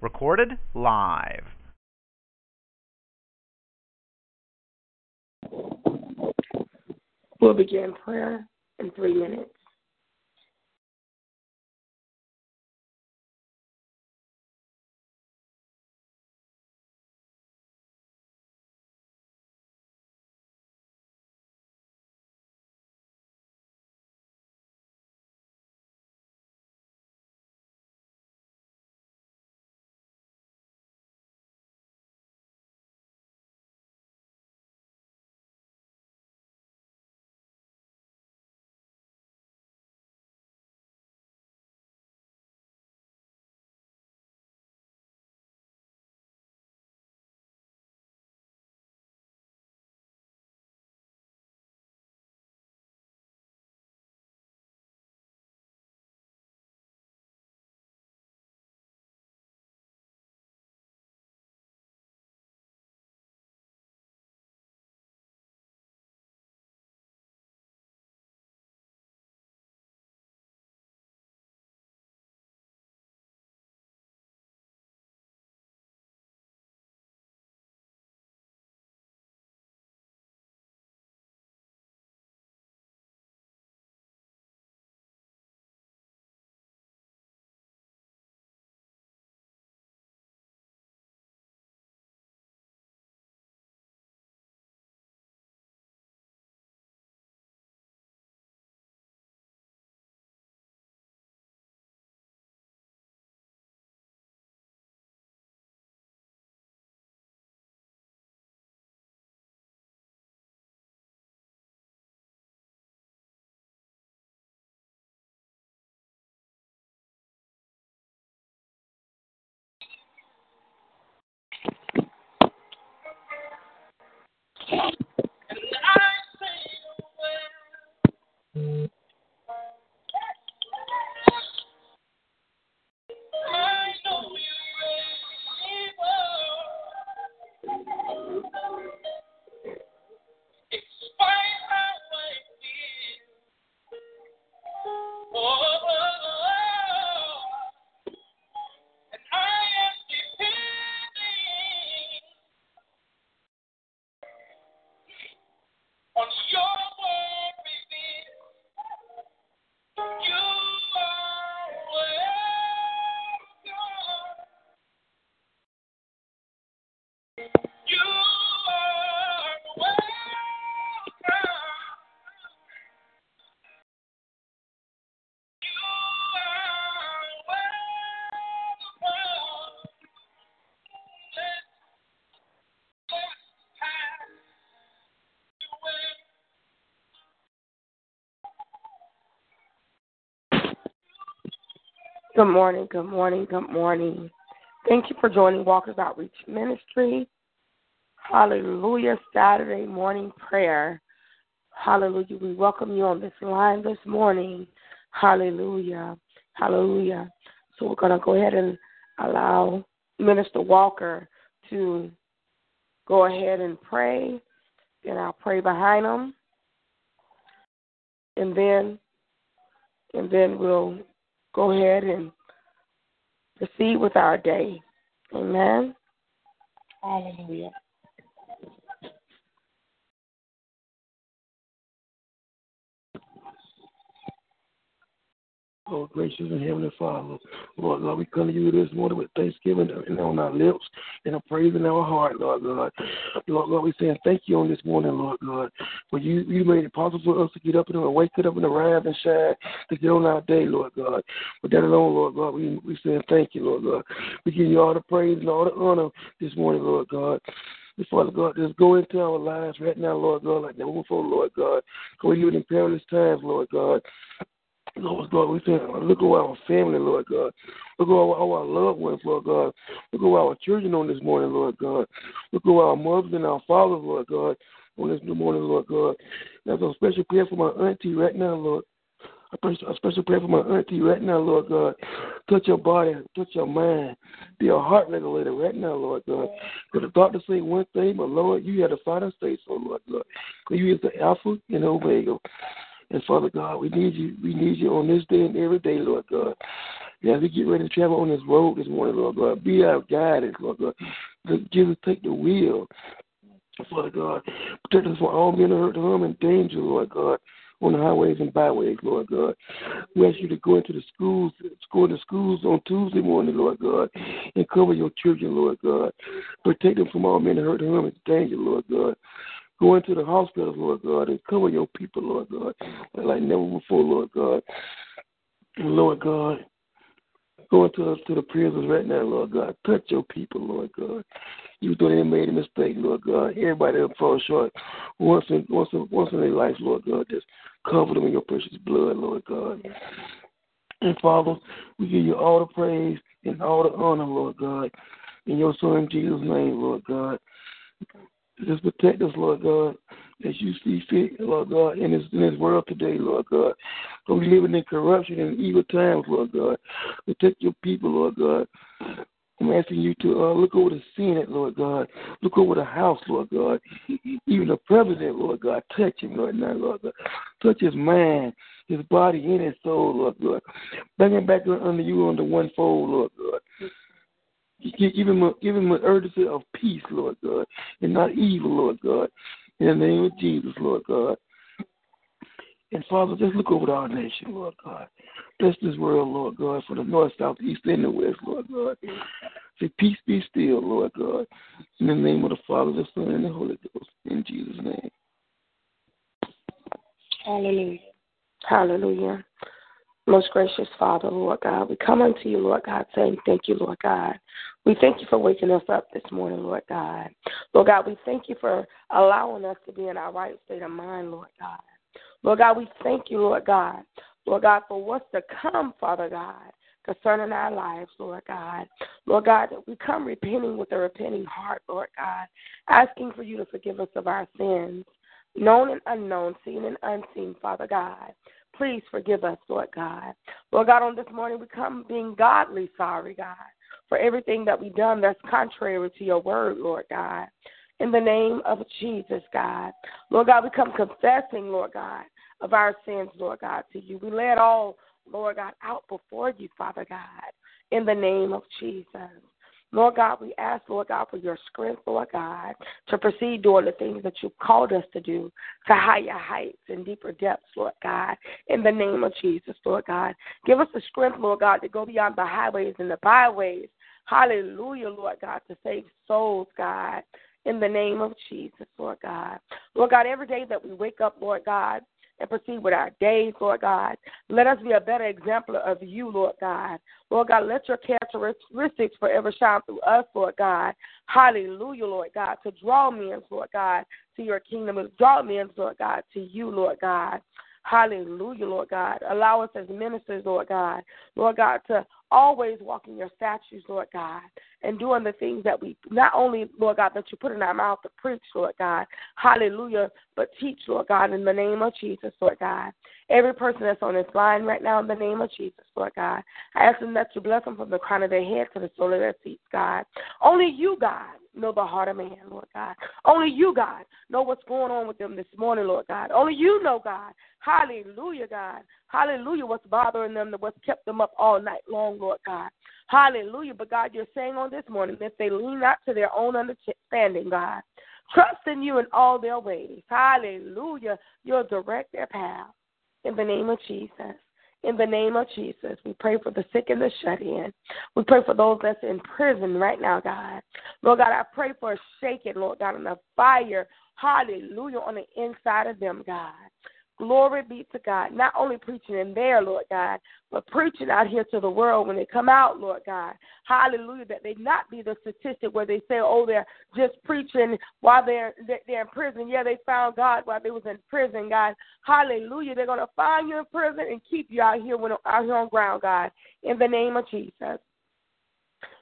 Recorded live. We'll begin prayer in three minutes. And I say, well, Good morning, good morning, good morning. Thank you for joining Walkers Outreach Ministry. Hallelujah, Saturday morning prayer. Hallelujah. We welcome you on this line this morning. Hallelujah. Hallelujah. So we're going to go ahead and allow Minister Walker to go ahead and pray. Then I'll pray behind him. And then and then we'll go ahead and proceed with our day. Amen. Hallelujah. Oh, gracious and heavenly Father, Lord God, we come to you this morning with thanksgiving on our lips and a praise in our heart, Lord God. Lord God, we saying thank you on this morning, Lord God, for you you made it possible for us to get up and wake it up and rise and shine to get on our day, Lord God. With that alone, Lord God, we we saying thank you, Lord God. We give you all the praise and all the honor this morning, Lord God. Father God, just go into our lives right now, Lord God, like never before, Lord God. Go even in perilous times, Lord God. Lord God, we say, look at our family, Lord God. Look at our, our loved ones, Lord God. Look at our children on this morning, Lord God. Look at our mothers and our fathers, Lord God, on this new morning, Lord God. There's a special prayer for my auntie right now, Lord. I pray a special prayer for my auntie right now, Lord God. Touch your body, touch your mind. Be a heart regulator right now, Lord God. Because the doctor say one thing, but Lord, you have the final say so, Lord God. Because you is the Alpha and Omega. And Father God, we need you. We need you on this day and every day, Lord God. As we get ready to travel on this road this morning, Lord God, be our guidance, Lord God. Jesus, take the wheel. Father God, protect us from all men hurt, harm, and danger, Lord God on the highways and byways, Lord God. We ask you to go into the schools, go into schools on Tuesday morning, Lord God, and cover your children, Lord God. Protect them from all men hurt, harm, and danger, Lord God. Go into the hospitals, Lord God, and cover your people, Lord God, like never before, Lord God. Lord God, go into to the prisons right now, Lord God. Touch your people, Lord God. You thought they made a mistake, Lord God. Everybody will fall short once in once in once in their life, Lord God. Just cover them in your precious blood, Lord God. And Father, we give you all the praise and all the honor, Lord God. In your son Jesus' name, Lord God. Just protect us, Lord God, as you see fit, Lord God, in this, in this world today, Lord God. For we living in corruption and evil times, Lord God. Protect your people, Lord God. I'm asking you to uh, look over the Senate, Lord God. Look over the House, Lord God. Even the President, Lord God. Touch him right now, Lord God. Touch his mind, his body, and his soul, Lord God. Bring him back under you under one fold, Lord God. Give him, a, give him an urgency of peace, Lord God, and not evil, Lord God. In the name of Jesus, Lord God. And Father, just look over to our nation, Lord God. Bless this world, Lord God, for the north, south, east, and the west, Lord God. Say, peace be still, Lord God. In the name of the Father, the Son, and the Holy Ghost. In Jesus' name. Hallelujah. Hallelujah. Most gracious Father, Lord God, we come unto you, Lord God, saying thank you, Lord God. We thank you for waking us up this morning, Lord God. Lord God, we thank you for allowing us to be in our right state of mind, Lord God. Lord God, we thank you, Lord God. Lord God, for what's to come, Father God, concerning our lives, Lord God. Lord God, we come repenting with a repenting heart, Lord God, asking for you to forgive us of our sins, known and unknown, seen and unseen, Father God. Please forgive us, Lord God. Lord God, on this morning we come being godly sorry, God, for everything that we've done that's contrary to your word, Lord God in the name of Jesus, God. Lord God, we come confessing, Lord God, of our sins, Lord God, to you. We lay it all, Lord God, out before you, Father God, in the name of Jesus. Lord God, we ask, Lord God, for your strength, Lord God, to proceed doing the things that you've called us to do, to higher heights and deeper depths, Lord God, in the name of Jesus, Lord God. Give us the strength, Lord God, to go beyond the highways and the byways. Hallelujah, Lord God, to save souls, God, in the name of Jesus, Lord God. Lord God, every day that we wake up, Lord God, and proceed with our days, Lord God. Let us be a better example of you, Lord God. Lord God, let your characteristics forever shine through us, Lord God. Hallelujah, Lord God, to draw men, Lord God, to your kingdom, and draw men, Lord God, to you, Lord God. Hallelujah, Lord God. Allow us as ministers, Lord God, Lord God, to always walk in your statutes, Lord God, and doing the things that we not only, Lord God, that you put in our mouth to preach, Lord God, hallelujah, but teach, Lord God, in the name of Jesus, Lord God. Every person that's on this line right now, in the name of Jesus, Lord God, I ask them that you bless them from the crown of their head to the sole of their feet, God. Only you, God, know the heart of man, Lord God. Only you, God, know what's going on with them this morning, Lord God. Only you know, God. Hallelujah, God. Hallelujah, what's bothering them, what's kept them up all night long, Lord God. Hallelujah. But God, you're saying on this morning that they lean not to their own understanding, God. Trust in you in all their ways. Hallelujah. You'll direct their path. In the name of Jesus. In the name of Jesus, we pray for the sick and the shut in. We pray for those that's in prison right now, God. Lord God, I pray for a shaking, Lord God, and a fire, hallelujah, on the inside of them, God. Glory be to God. Not only preaching in there, Lord God, but preaching out here to the world when they come out, Lord God. Hallelujah. That they not be the statistic where they say, oh, they're just preaching while they're they're in prison. Yeah, they found God while they was in prison, God. Hallelujah. They're gonna find you in prison and keep you out here when out here on ground, God. In the name of Jesus.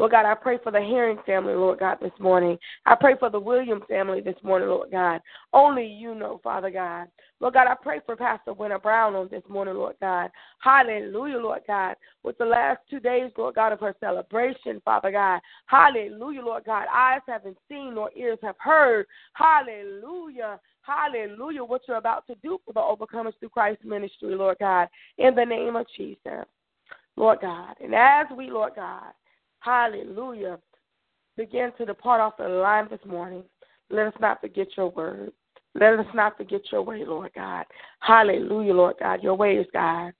Lord God, I pray for the Herring family, Lord God, this morning. I pray for the Williams family this morning, Lord God. Only you know, Father God. Lord God, I pray for Pastor Winter Brown on this morning, Lord God. Hallelujah, Lord God. With the last two days, Lord God, of her celebration, Father God. Hallelujah, Lord God. Eyes haven't seen nor ears have heard. Hallelujah. Hallelujah. What you're about to do for the overcomers through Christ ministry, Lord God. In the name of Jesus. Lord God. And as we, Lord God, Hallelujah. Begin to depart off the line this morning. Let us not forget your word. Let us not forget your way, Lord God. Hallelujah, Lord God. Your way is God.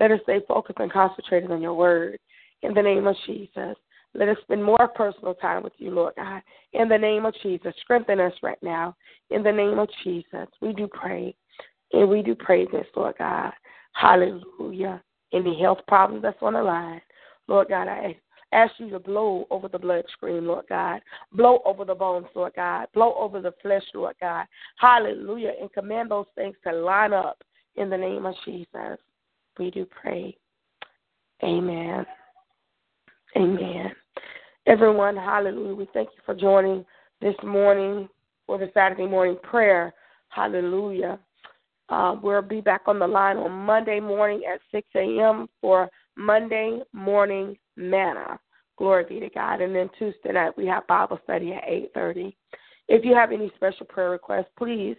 Let us stay focused and concentrated on your word. In the name of Jesus. Let us spend more personal time with you, Lord God. In the name of Jesus. Strengthen us right now. In the name of Jesus. We do pray. And we do pray this, Lord God. Hallelujah. Any health problems that's on the line, Lord God, I ask you to blow over the bloodstream, Lord God. Blow over the bones, Lord God. Blow over the flesh, Lord God. Hallelujah. And command those things to line up in the name of Jesus. We do pray. Amen. Amen. Everyone, hallelujah. We thank you for joining this morning for the Saturday morning prayer. Hallelujah. Uh, we'll be back on the line on Monday morning at 6 a.m. for Monday morning manna. Glory be to God. And then Tuesday night we have Bible study at 8:30. If you have any special prayer requests, please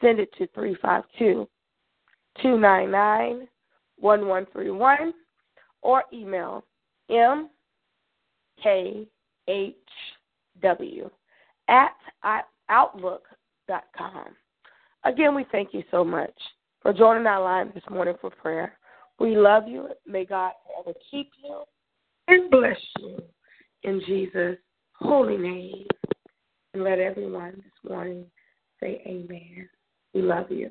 send it to 352 299 1131 or email mkhw at outlook.com. Again, we thank you so much for joining our line this morning for prayer. We love you. May God ever keep you and bless you in Jesus' holy name. And let everyone this morning say amen. We love you.